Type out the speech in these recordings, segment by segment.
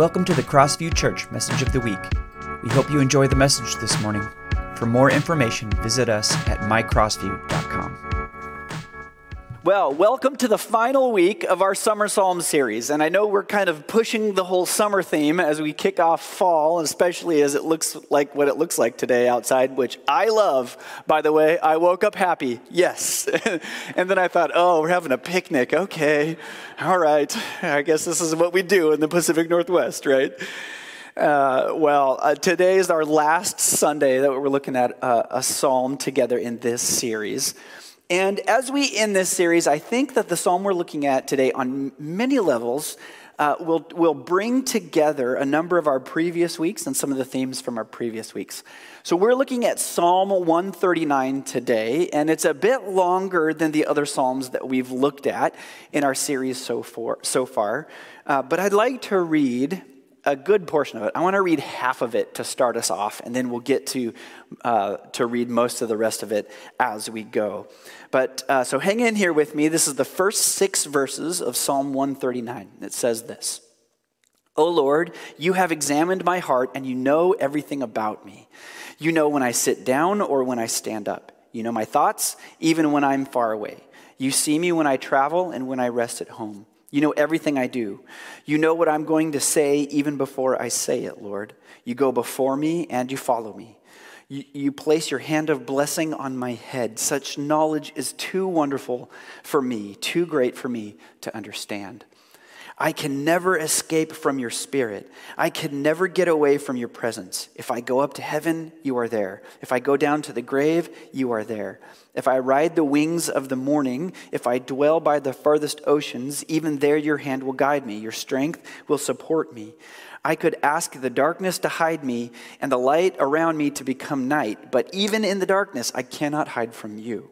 Welcome to the Crossview Church Message of the Week. We hope you enjoy the message this morning. For more information, visit us at mycrossview.com. Well, welcome to the final week of our Summer Psalm series. And I know we're kind of pushing the whole summer theme as we kick off fall, especially as it looks like what it looks like today outside, which I love. By the way, I woke up happy. Yes. and then I thought, oh, we're having a picnic. Okay. All right. I guess this is what we do in the Pacific Northwest, right? Uh, well, uh, today is our last Sunday that we're looking at uh, a psalm together in this series. And as we end this series, I think that the psalm we're looking at today, on many levels, uh, will, will bring together a number of our previous weeks and some of the themes from our previous weeks. So we're looking at Psalm 139 today, and it's a bit longer than the other psalms that we've looked at in our series so far. So far. Uh, but I'd like to read a good portion of it. I want to read half of it to start us off, and then we'll get to, uh, to read most of the rest of it as we go. But uh, so hang in here with me. This is the first six verses of Psalm 139. It says this O Lord, you have examined my heart, and you know everything about me. You know when I sit down or when I stand up. You know my thoughts, even when I'm far away. You see me when I travel and when I rest at home. You know everything I do. You know what I'm going to say even before I say it, Lord. You go before me and you follow me. You, you, place your hand of blessing on my head. Such knowledge is too wonderful for me, too great for me to understand. I can never escape from your spirit. I can never get away from your presence. If I go up to heaven, you are there. If I go down to the grave, you are there. If I ride the wings of the morning, if I dwell by the farthest oceans, even there your hand will guide me. Your strength will support me. I could ask the darkness to hide me and the light around me to become night, but even in the darkness, I cannot hide from you.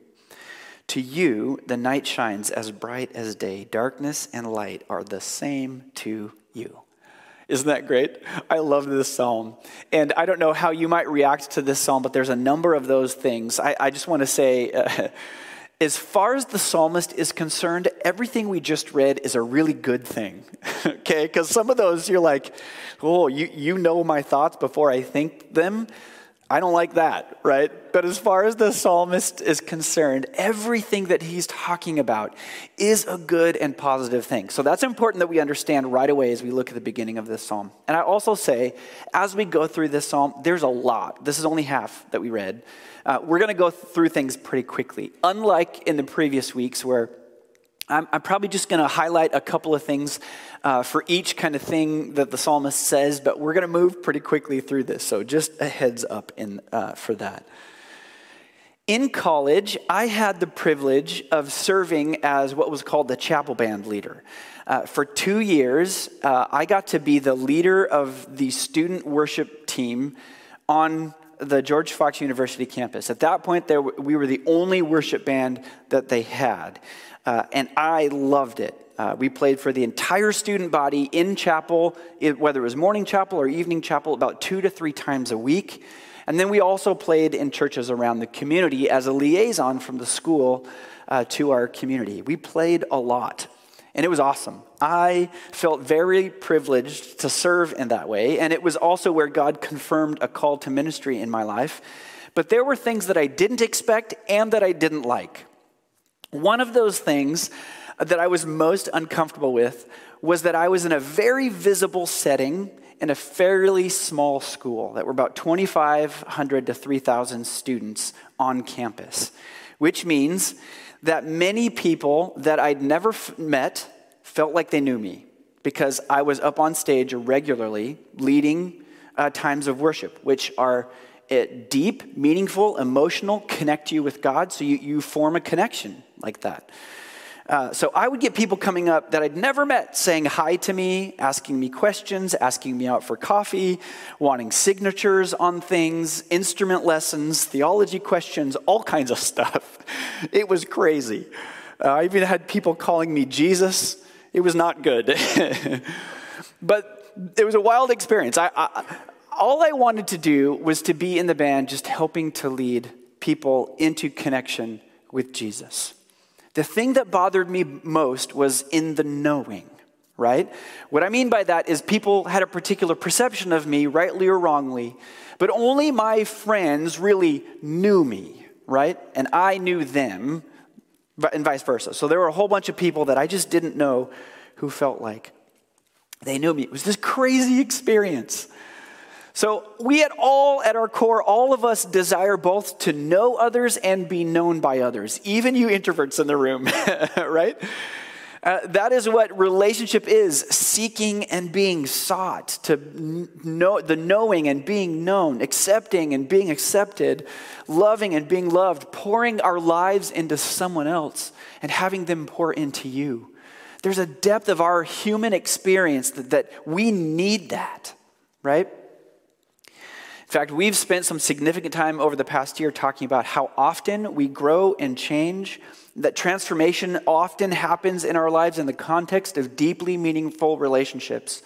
To you, the night shines as bright as day. Darkness and light are the same to you. Isn't that great? I love this psalm. And I don't know how you might react to this psalm, but there's a number of those things. I, I just want to say, uh, as far as the psalmist is concerned, everything we just read is a really good thing. okay? Because some of those you're like, oh, you, you know my thoughts before I think them. I don't like that, right? But as far as the psalmist is concerned, everything that he's talking about is a good and positive thing. So that's important that we understand right away as we look at the beginning of this psalm. And I also say, as we go through this psalm, there's a lot. This is only half that we read. Uh, we're going to go through things pretty quickly. Unlike in the previous weeks where I'm, I'm probably just going to highlight a couple of things uh, for each kind of thing that the psalmist says, but we're going to move pretty quickly through this. So just a heads up in, uh, for that. In college, I had the privilege of serving as what was called the chapel band leader. Uh, for two years, uh, I got to be the leader of the student worship team on the George Fox University campus. At that point, there, we were the only worship band that they had. Uh, and I loved it. Uh, we played for the entire student body in chapel, whether it was morning chapel or evening chapel, about two to three times a week. And then we also played in churches around the community as a liaison from the school uh, to our community. We played a lot, and it was awesome. I felt very privileged to serve in that way, and it was also where God confirmed a call to ministry in my life. But there were things that I didn't expect and that I didn't like. One of those things that I was most uncomfortable with was that I was in a very visible setting in a fairly small school that were about 2,500 to 3,000 students on campus, which means that many people that I'd never f- met felt like they knew me because I was up on stage regularly leading uh, times of worship, which are it deep, meaningful, emotional, connect you with God. So you, you form a connection like that. Uh, so I would get people coming up that I'd never met saying hi to me, asking me questions, asking me out for coffee, wanting signatures on things, instrument lessons, theology questions, all kinds of stuff. It was crazy. Uh, I even had people calling me Jesus. It was not good. but it was a wild experience. I, I, all I wanted to do was to be in the band, just helping to lead people into connection with Jesus. The thing that bothered me most was in the knowing, right? What I mean by that is people had a particular perception of me, rightly or wrongly, but only my friends really knew me, right? And I knew them, and vice versa. So there were a whole bunch of people that I just didn't know who felt like they knew me. It was this crazy experience. So, we at all, at our core, all of us desire both to know others and be known by others, even you introverts in the room, right? Uh, that is what relationship is seeking and being sought, to know the knowing and being known, accepting and being accepted, loving and being loved, pouring our lives into someone else and having them pour into you. There's a depth of our human experience that, that we need that, right? In fact, we've spent some significant time over the past year talking about how often we grow and change that transformation often happens in our lives in the context of deeply meaningful relationships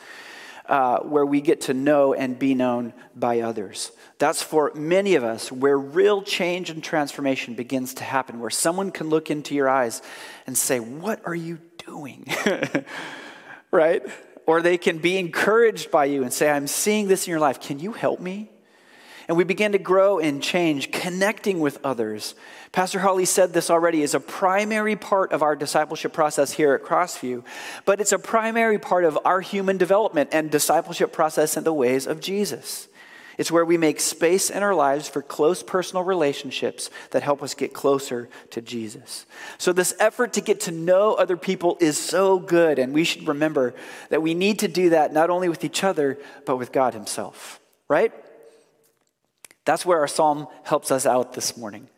uh, where we get to know and be known by others. That's for many of us where real change and transformation begins to happen, where someone can look into your eyes and say, What are you doing? right? Or they can be encouraged by you and say, I'm seeing this in your life. Can you help me? And we begin to grow and change, connecting with others. Pastor Holly said this already is a primary part of our discipleship process here at Crossview, but it's a primary part of our human development and discipleship process in the ways of Jesus. It's where we make space in our lives for close personal relationships that help us get closer to Jesus. So, this effort to get to know other people is so good, and we should remember that we need to do that not only with each other, but with God Himself, right? That's where our psalm helps us out this morning.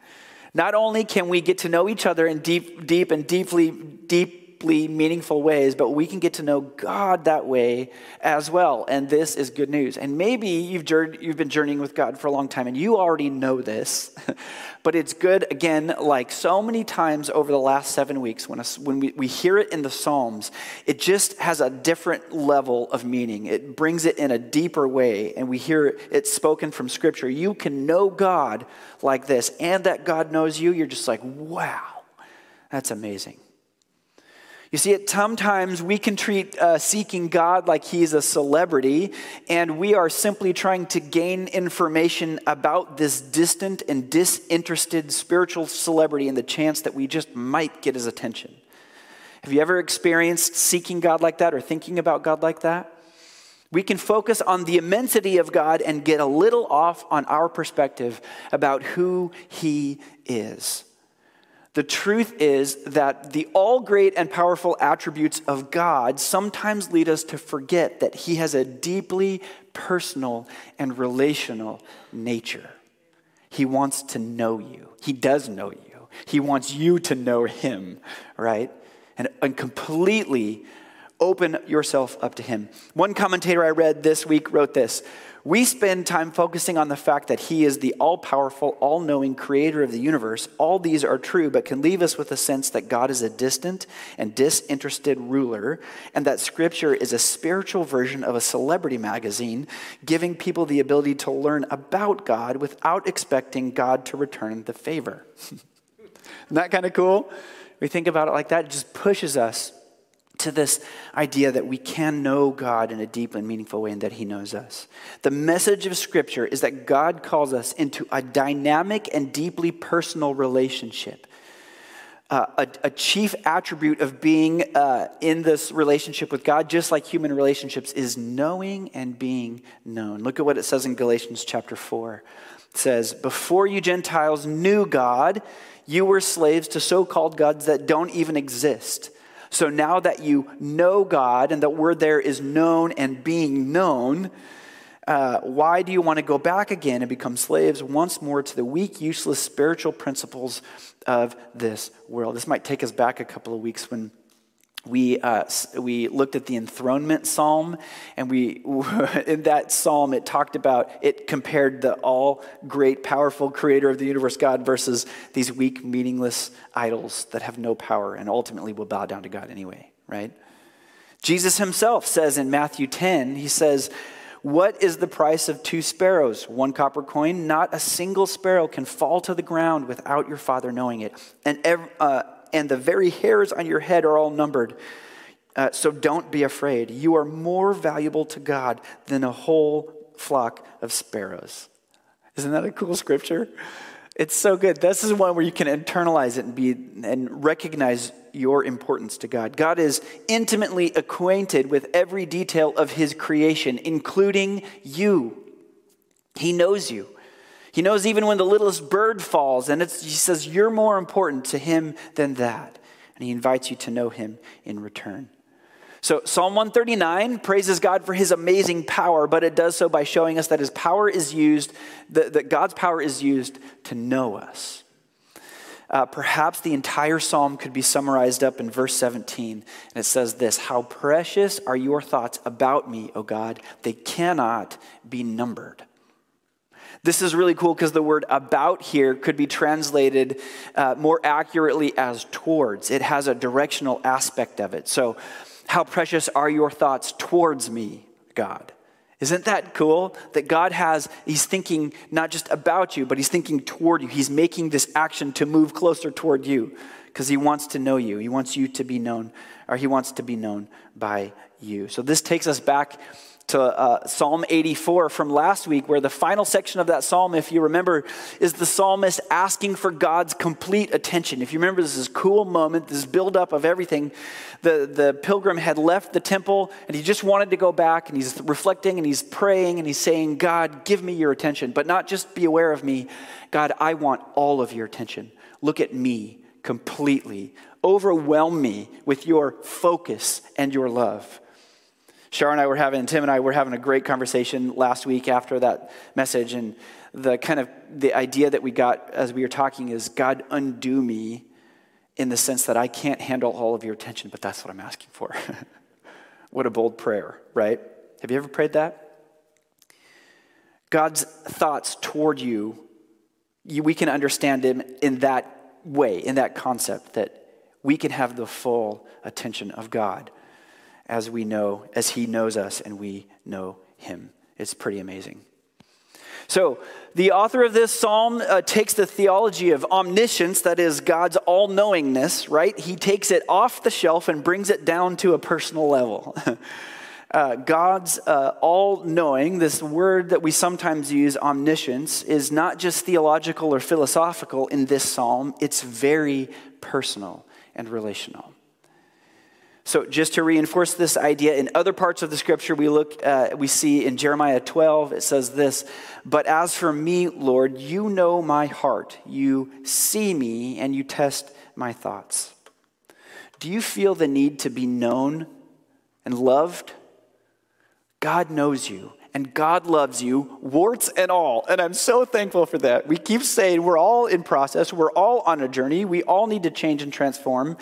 Not only can we get to know each other in deep, deep and deeply, deep deeply meaningful ways, but we can get to know God that way as well. And this is good news. And maybe you've, you've been journeying with God for a long time and you already know this, but it's good, again, like so many times over the last seven weeks, when, a, when we, we hear it in the Psalms, it just has a different level of meaning. It brings it in a deeper way, and we hear it spoken from Scripture. You can know God like this, and that God knows you. You're just like, wow, that's amazing. You see, at sometimes we can treat uh, seeking God like he's a celebrity, and we are simply trying to gain information about this distant and disinterested spiritual celebrity in the chance that we just might get his attention. Have you ever experienced seeking God like that or thinking about God like that? We can focus on the immensity of God and get a little off on our perspective about who he is. The truth is that the all great and powerful attributes of God sometimes lead us to forget that He has a deeply personal and relational nature. He wants to know you, He does know you. He wants you to know Him, right? And, and completely open yourself up to Him. One commentator I read this week wrote this we spend time focusing on the fact that He is the all powerful, all knowing creator of the universe. All these are true, but can leave us with a sense that God is a distant and disinterested ruler, and that Scripture is a spiritual version of a celebrity magazine, giving people the ability to learn about God without expecting God to return the favor. Isn't that kind of cool? We think about it like that, it just pushes us to this idea that we can know God in a deep and meaningful way and that He knows us. The message of Scripture is that God calls us into a dynamic and deeply personal relationship. Uh, a, a, chief attribute of being uh, in this relationship with God, just like human relationships, is knowing and being known. Look at what it says in Galatians chapter 4. It says, Before you Gentiles knew God, you were slaves to so called gods that don't even exist. So now that you know God, and the word there is known and being known, uh, why do you want to go back again and become slaves once more to the weak, useless spiritual principles of this world? This might take us back a couple of weeks when we, uh, we looked at the enthronement psalm, and we, in that psalm, it talked about, it compared the all great, powerful creator of the universe, God, versus these weak, meaningless idols that have no power and ultimately will bow down to God anyway, right? Jesus himself says in Matthew 10, he says, What is the price of two sparrows? One copper coin? Not a single sparrow can fall to the ground without your Father knowing it. And every, uh, and the very hairs on your head are all numbered. Uh, so don't be afraid. You are more valuable to God than a whole flock of sparrows. Isn't that a cool scripture? It's so good. This is one where you can internalize it and be and recognize your importance to God. God is intimately acquainted with every detail of his creation, including you. He knows you. He knows even when the littlest bird falls, and he says, You're more important to him than that. And he invites you to know him in return. So, Psalm 139 praises God for his amazing power, but it does so by showing us that his power is used, that, that God's power is used to know us. Uh, perhaps the entire psalm could be summarized up in verse 17. And it says this How precious are your thoughts about me, O God? They cannot be numbered. This is really cool because the word about here could be translated uh, more accurately as towards. It has a directional aspect of it. So, how precious are your thoughts towards me, God? Isn't that cool? That God has, He's thinking not just about you, but He's thinking toward you. He's making this action to move closer toward you because He wants to know you. He wants you to be known, or He wants to be known by you. So this takes us back to uh, Psalm 84 from last week, where the final section of that psalm, if you remember, is the psalmist asking for God's complete attention. If you remember, this is cool moment, this buildup of everything. The, the pilgrim had left the temple and he just wanted to go back, and he's reflecting and he's praying and he's saying, God, give me your attention, but not just be aware of me. God, I want all of your attention. Look at me completely. Overwhelm me with your focus and your love. Shar and I were having, Tim and I were having a great conversation last week after that message, and the kind of the idea that we got as we were talking is God undo me in the sense that I can't handle all of your attention, but that's what I'm asking for. what a bold prayer, right? Have you ever prayed that? God's thoughts toward you, you we can understand him in that way, in that concept that we can have the full attention of God as we know, as He knows us and we know Him. It's pretty amazing. So, the author of this psalm uh, takes the theology of omniscience, that is God's all knowingness, right? He takes it off the shelf and brings it down to a personal level. uh, God's uh, all knowing, this word that we sometimes use, omniscience, is not just theological or philosophical in this psalm, it's very personal and relational. So, just to reinforce this idea, in other parts of the scripture, we look, uh, we see in Jeremiah 12, it says this But as for me, Lord, you know my heart. You see me and you test my thoughts. Do you feel the need to be known and loved? God knows you and God loves you, warts and all. And I'm so thankful for that. We keep saying we're all in process, we're all on a journey, we all need to change and transform.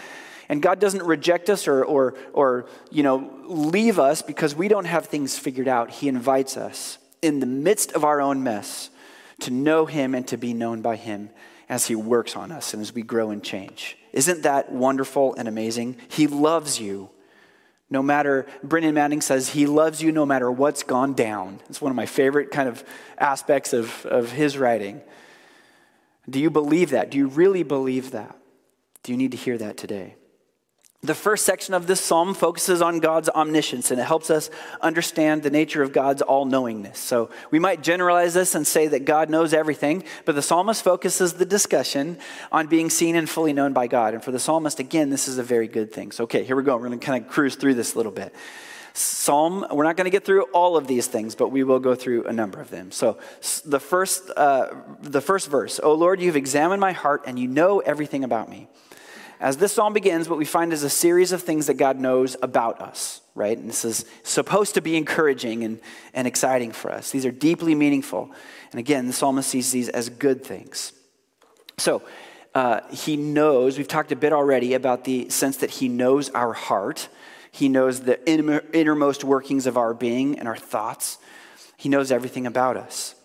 And God doesn't reject us or, or, or you know, leave us because we don't have things figured out. He invites us in the midst of our own mess to know Him and to be known by Him as He works on us and as we grow and change. Isn't that wonderful and amazing? He loves you. No matter, Brennan Manning says, He loves you no matter what's gone down. It's one of my favorite kind of aspects of, of his writing. Do you believe that? Do you really believe that? Do you need to hear that today? The first section of this psalm focuses on God's omniscience and it helps us understand the nature of God's all knowingness. So we might generalize this and say that God knows everything, but the psalmist focuses the discussion on being seen and fully known by God. And for the psalmist, again, this is a very good thing. So, okay, here we go. We're going to kind of cruise through this a little bit. Psalm, we're not going to get through all of these things, but we will go through a number of them. So, the first, uh, the first verse, O Lord, you've examined my heart and you know everything about me. As this psalm begins, what we find is a series of things that God knows about us, right? And this is supposed to be encouraging and, and exciting for us. These are deeply meaningful. And again, the psalmist sees these as good things. So, uh, he knows, we've talked a bit already about the sense that he knows our heart. He knows the innermost workings of our being and our thoughts. He knows everything about us.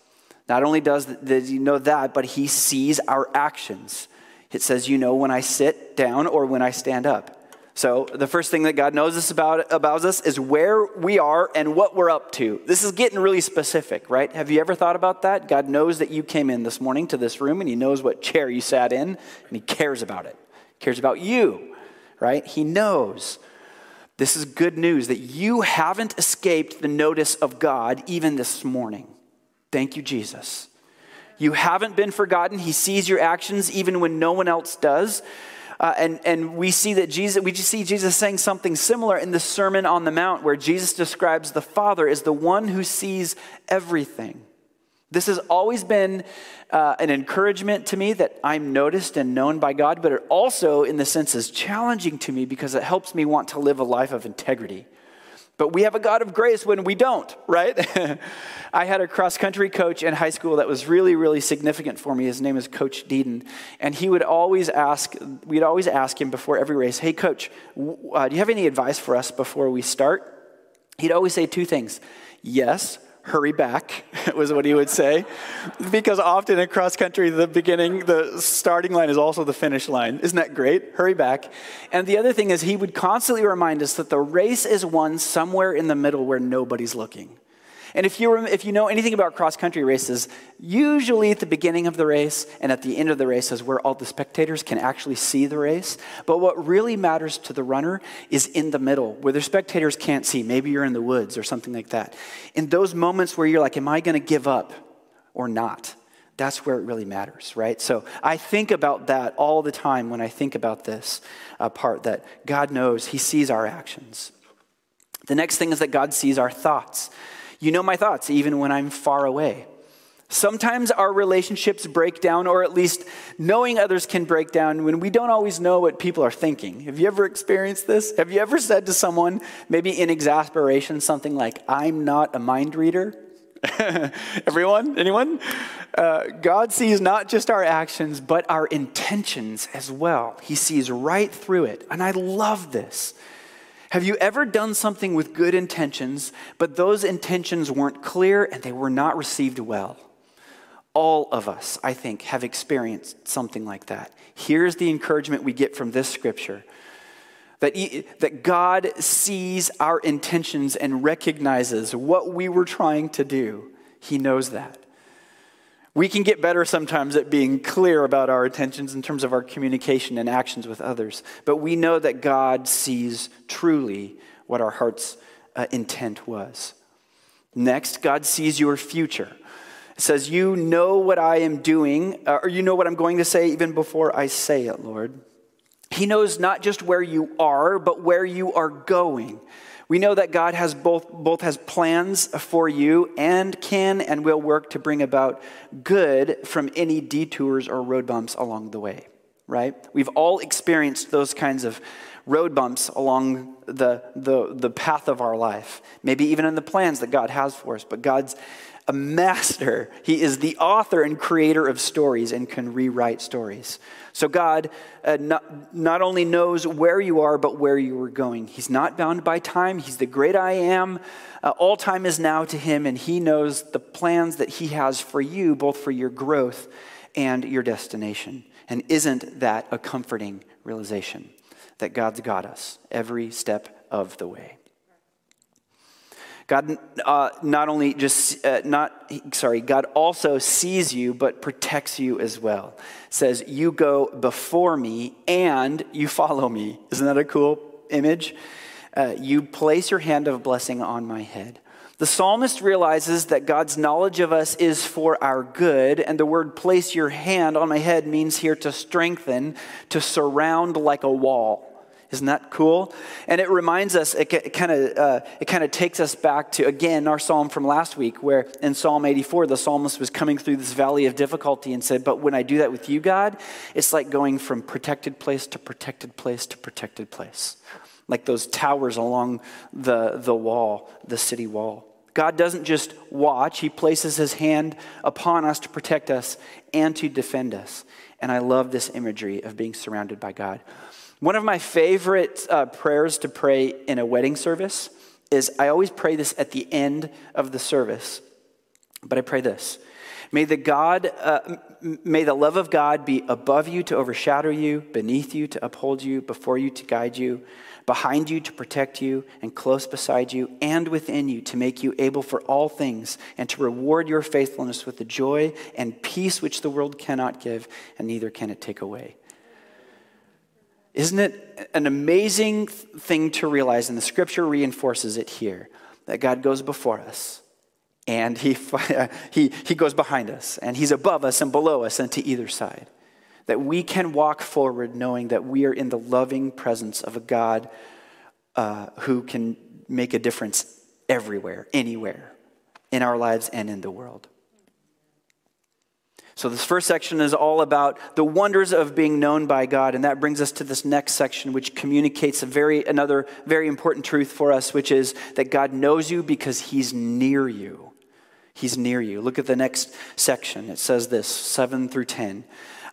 Not only does, does he know that, but he sees our actions. It says, You know when I sit down or when I stand up. So, the first thing that God knows us about, about us is where we are and what we're up to. This is getting really specific, right? Have you ever thought about that? God knows that you came in this morning to this room and He knows what chair you sat in and He cares about it. He cares about you, right? He knows. This is good news that you haven't escaped the notice of God even this morning. Thank you, Jesus. You haven't been forgotten. He sees your actions even when no one else does. Uh, and, and we see that Jesus, we just see Jesus saying something similar in the Sermon on the Mount, where Jesus describes the Father as the one who sees everything. This has always been uh, an encouragement to me that I'm noticed and known by God, but it also, in the sense, is challenging to me because it helps me want to live a life of integrity. But we have a God of grace when we don't, right? I had a cross country coach in high school that was really, really significant for me. His name is Coach Deedon. And he would always ask, we'd always ask him before every race, Hey, coach, uh, do you have any advice for us before we start? He'd always say two things yes hurry back, was what he would say. because often in cross country, the beginning, the starting line is also the finish line. Isn't that great? Hurry back. And the other thing is, he would constantly remind us that the race is won somewhere in the middle where nobody's looking. And if you, if you know anything about cross country races, usually at the beginning of the race and at the end of the race is where all the spectators can actually see the race. But what really matters to the runner is in the middle, where the spectators can't see. Maybe you're in the woods or something like that. In those moments where you're like, Am I going to give up or not? That's where it really matters, right? So I think about that all the time when I think about this uh, part that God knows, He sees our actions. The next thing is that God sees our thoughts. You know my thoughts, even when I'm far away. Sometimes our relationships break down, or at least knowing others can break down when we don't always know what people are thinking. Have you ever experienced this? Have you ever said to someone, maybe in exasperation, something like, I'm not a mind reader? Everyone? Anyone? Uh, God sees not just our actions, but our intentions as well. He sees right through it. And I love this. Have you ever done something with good intentions, but those intentions weren't clear and they were not received well? All of us, I think, have experienced something like that. Here's the encouragement we get from this scripture that, he, that God sees our intentions and recognizes what we were trying to do. He knows that. We can get better sometimes at being clear about our intentions in terms of our communication and actions with others, but we know that God sees truly what our heart's uh, intent was. Next, God sees your future. It says, You know what I am doing, uh, or you know what I'm going to say even before I say it, Lord. He knows not just where you are, but where you are going. We know that God has both, both has plans for you and can and will work to bring about good from any detours or road bumps along the way, right? We've all experienced those kinds of road bumps along the, the, the path of our life, maybe even in the plans that God has for us, but God's a master. He is the author and creator of stories and can rewrite stories. So God uh, not, not only knows where you are, but where you are going. He's not bound by time. He's the great I am. Uh, all time is now to him, and he knows the plans that he has for you, both for your growth and your destination. And isn't that a comforting realization that God's got us every step of the way? God uh, not only just, uh, not, sorry, God also sees you, but protects you as well. Says, You go before me and you follow me. Isn't that a cool image? Uh, you place your hand of blessing on my head. The psalmist realizes that God's knowledge of us is for our good, and the word place your hand on my head means here to strengthen, to surround like a wall. Isn't that cool? And it reminds us, it, kind of uh, it kind of takes us back to again our psalm from last week, where in Psalm 84 the psalmist was coming through this valley of difficulty and said, "But when I do that with you, God, it's like going from protected place to protected place to protected place, like those towers along the the wall, the city wall." God doesn't just watch; He places His hand upon us to protect us and to defend us. And I love this imagery of being surrounded by God. One of my favorite uh, prayers to pray in a wedding service is I always pray this at the end of the service, but I pray this. May the God, uh, may the love of God be above you to overshadow you, beneath you to uphold you, before you to guide you, behind you to protect you, and close beside you, and within you to make you able for all things, and to reward your faithfulness with the joy and peace which the world cannot give, and neither can it take away. Isn't it an amazing thing to realize, and the scripture reinforces it here, that God goes before us and he, he, he goes behind us and he's above us and below us and to either side. That we can walk forward knowing that we are in the loving presence of a God uh, who can make a difference everywhere, anywhere, in our lives and in the world. So, this first section is all about the wonders of being known by God. And that brings us to this next section, which communicates a very, another very important truth for us, which is that God knows you because He's near you. He's near you. Look at the next section. It says this 7 through 10.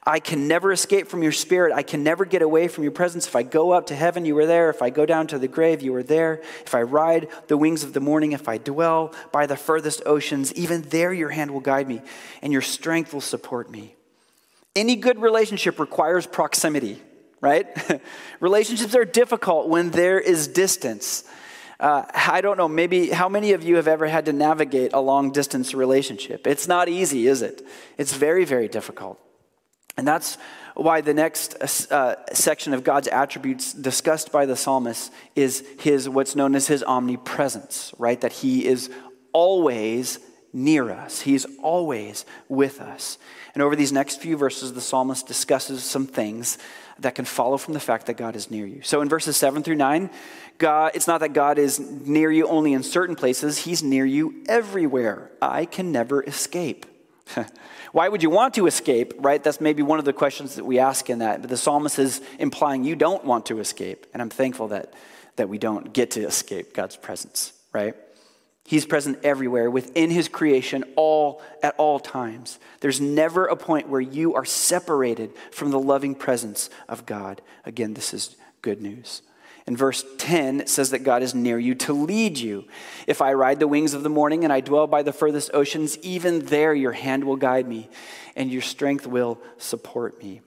I can never escape from your spirit. I can never get away from your presence. If I go up to heaven, you are there. If I go down to the grave, you are there. If I ride the wings of the morning, if I dwell by the furthest oceans, even there your hand will guide me and your strength will support me. Any good relationship requires proximity, right? Relationships are difficult when there is distance. Uh, I don't know, maybe how many of you have ever had to navigate a long distance relationship? It's not easy, is it? It's very, very difficult. And that's why the next uh, section of God's attributes discussed by the psalmist is his what's known as his omnipresence, right? That he is always near us. He's always with us. And over these next few verses, the psalmist discusses some things that can follow from the fact that God is near you. So in verses 7 through 9, God, it's not that God is near you only in certain places, He's near you everywhere. I can never escape. Why would you want to escape, right? That's maybe one of the questions that we ask in that. But the psalmist is implying you don't want to escape. And I'm thankful that, that we don't get to escape God's presence, right? He's present everywhere within his creation all at all times. There's never a point where you are separated from the loving presence of God. Again, this is good news. In verse 10, it says that God is near you to lead you. If I ride the wings of the morning and I dwell by the furthest oceans, even there your hand will guide me and your strength will support me.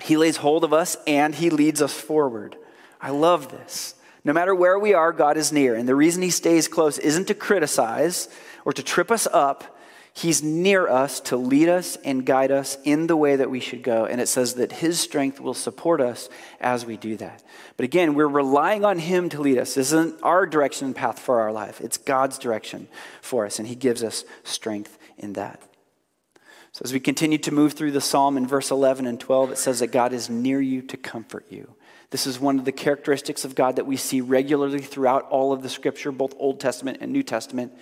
He lays hold of us and he leads us forward. I love this. No matter where we are, God is near. And the reason he stays close isn't to criticize or to trip us up, He's near us to lead us and guide us in the way that we should go. And it says that His strength will support us as we do that. But again, we're relying on Him to lead us. This isn't our direction and path for our life, it's God's direction for us. And He gives us strength in that. So as we continue to move through the psalm in verse 11 and 12, it says that God is near you to comfort you. This is one of the characteristics of God that we see regularly throughout all of the scripture, both Old Testament and New Testament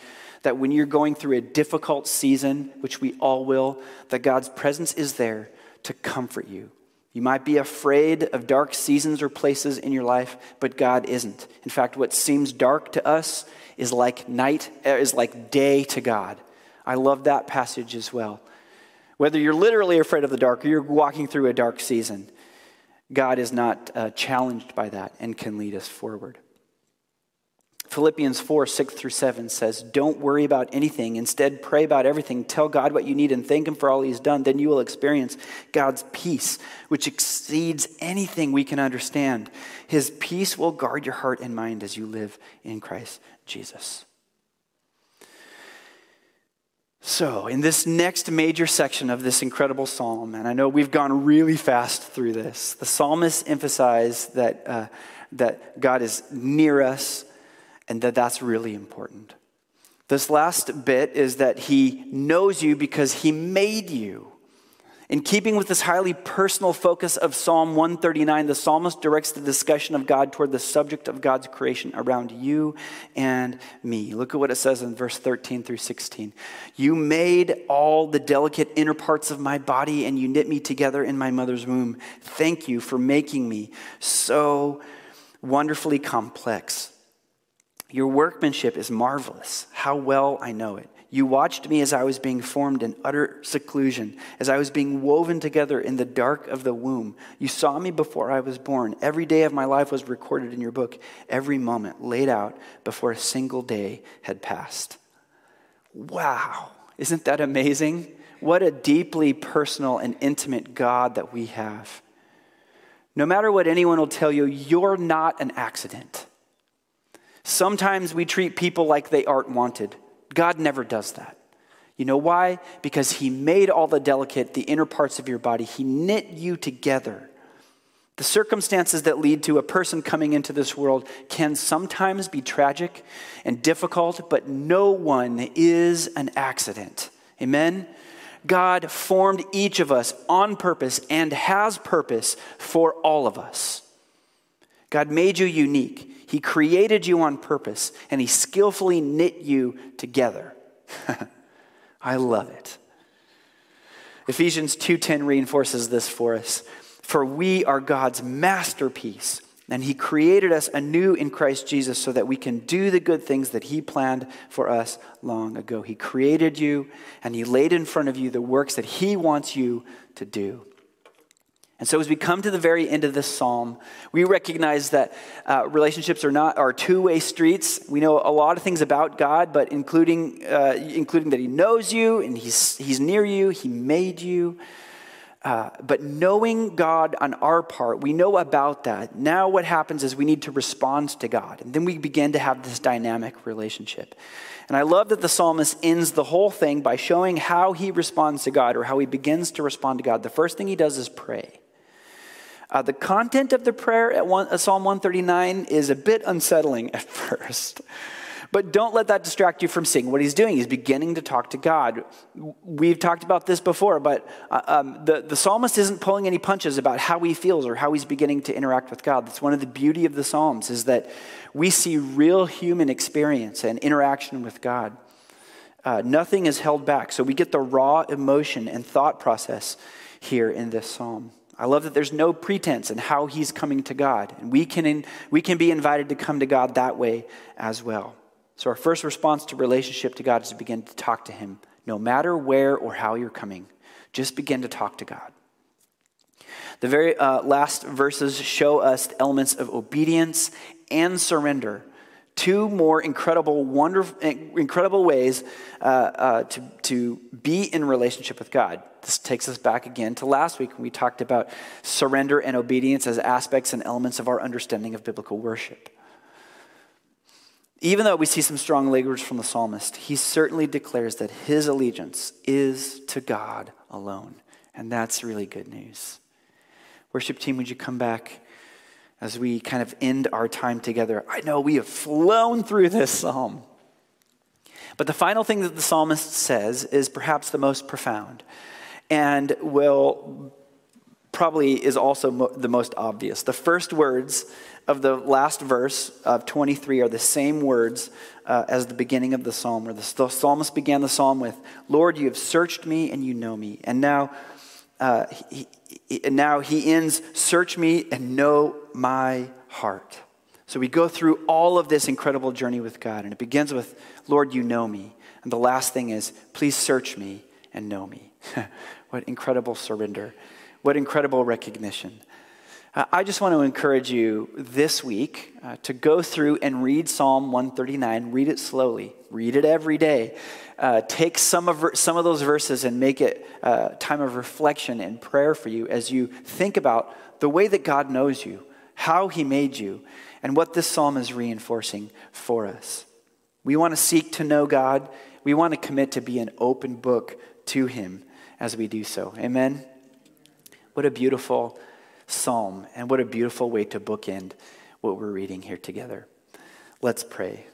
that when you're going through a difficult season, which we all will, that God's presence is there to comfort you. You might be afraid of dark seasons or places in your life, but God isn't. In fact, what seems dark to us is like night, uh, is like day to God. I love that passage as well. Whether you're literally afraid of the dark or you're walking through a dark season, God is not uh, challenged by that and can lead us forward. Philippians 4 6 through 7 says, Don't worry about anything. Instead, pray about everything. Tell God what you need and thank Him for all He's done. Then you will experience God's peace, which exceeds anything we can understand. His peace will guard your heart and mind as you live in Christ Jesus. So, in this next major section of this incredible psalm, and I know we've gone really fast through this, the psalmist emphasized that, uh, that God is near us and that that's really important. This last bit is that he knows you because he made you. In keeping with this highly personal focus of Psalm 139, the psalmist directs the discussion of God toward the subject of God's creation around you and me. Look at what it says in verse 13 through 16. You made all the delicate inner parts of my body, and you knit me together in my mother's womb. Thank you for making me so wonderfully complex. Your workmanship is marvelous. How well I know it. You watched me as I was being formed in utter seclusion, as I was being woven together in the dark of the womb. You saw me before I was born. Every day of my life was recorded in your book, every moment laid out before a single day had passed. Wow, isn't that amazing? What a deeply personal and intimate God that we have. No matter what anyone will tell you, you're not an accident. Sometimes we treat people like they aren't wanted. God never does that. You know why? Because He made all the delicate, the inner parts of your body. He knit you together. The circumstances that lead to a person coming into this world can sometimes be tragic and difficult, but no one is an accident. Amen? God formed each of us on purpose and has purpose for all of us. God made you unique. He created you on purpose and He skillfully knit you together. I love it. Ephesians 2:10 reinforces this for us. For we are God's masterpiece, and He created us anew in Christ Jesus so that we can do the good things that He planned for us long ago. He created you, and He laid in front of you the works that He wants you to do. And so, as we come to the very end of this psalm, we recognize that uh, relationships are not are two way streets. We know a lot of things about God, but including uh, including that He knows you and He's He's near you. He made you. Uh, but knowing God on our part, we know about that. Now, what happens is we need to respond to God, and then we begin to have this dynamic relationship. And I love that the psalmist ends the whole thing by showing how he responds to God or how he begins to respond to God. The first thing he does is pray. Uh, the content of the prayer at one, uh, Psalm 139 is a bit unsettling at first. But don't let that distract you from seeing what he's doing. He's beginning to talk to God. We've talked about this before, but uh, um, the, the psalmist isn't pulling any punches about how he feels or how he's beginning to interact with God. That's one of the beauty of the Psalms is that we see real human experience and interaction with God. Uh, nothing is held back. So we get the raw emotion and thought process here in this psalm. I love that there's no pretense in how he's coming to God. And we can, in, we can be invited to come to God that way as well. So, our first response to relationship to God is to begin to talk to him, no matter where or how you're coming. Just begin to talk to God. The very uh, last verses show us elements of obedience and surrender two more incredible, wonderful, incredible ways uh, uh, to, to be in relationship with God. This takes us back again to last week when we talked about surrender and obedience as aspects and elements of our understanding of biblical worship. Even though we see some strong language from the psalmist, he certainly declares that his allegiance is to God alone. And that's really good news. Worship team, would you come back? As we kind of end our time together. I know we have flown through this psalm. But the final thing that the psalmist says is perhaps the most profound and will probably is also mo- the most obvious. The first words of the last verse of 23 are the same words uh, as the beginning of the psalm, where the, the, psalmist began the psalm with, Lord, you have searched me and you know me. And now, uh, he, now he ends, Search me and know my heart. So we go through all of this incredible journey with God, and it begins with, Lord, you know me. And the last thing is, please search me and know me. what incredible surrender. What incredible recognition. Uh, I just want to encourage you this week uh, to go through and read Psalm 139. Read it slowly, read it every day. Uh, take some of, some of those verses and make it a uh, time of reflection and prayer for you as you think about the way that God knows you, how he made you, and what this psalm is reinforcing for us. We want to seek to know God. We want to commit to be an open book to him as we do so. Amen? What a beautiful psalm, and what a beautiful way to bookend what we're reading here together. Let's pray.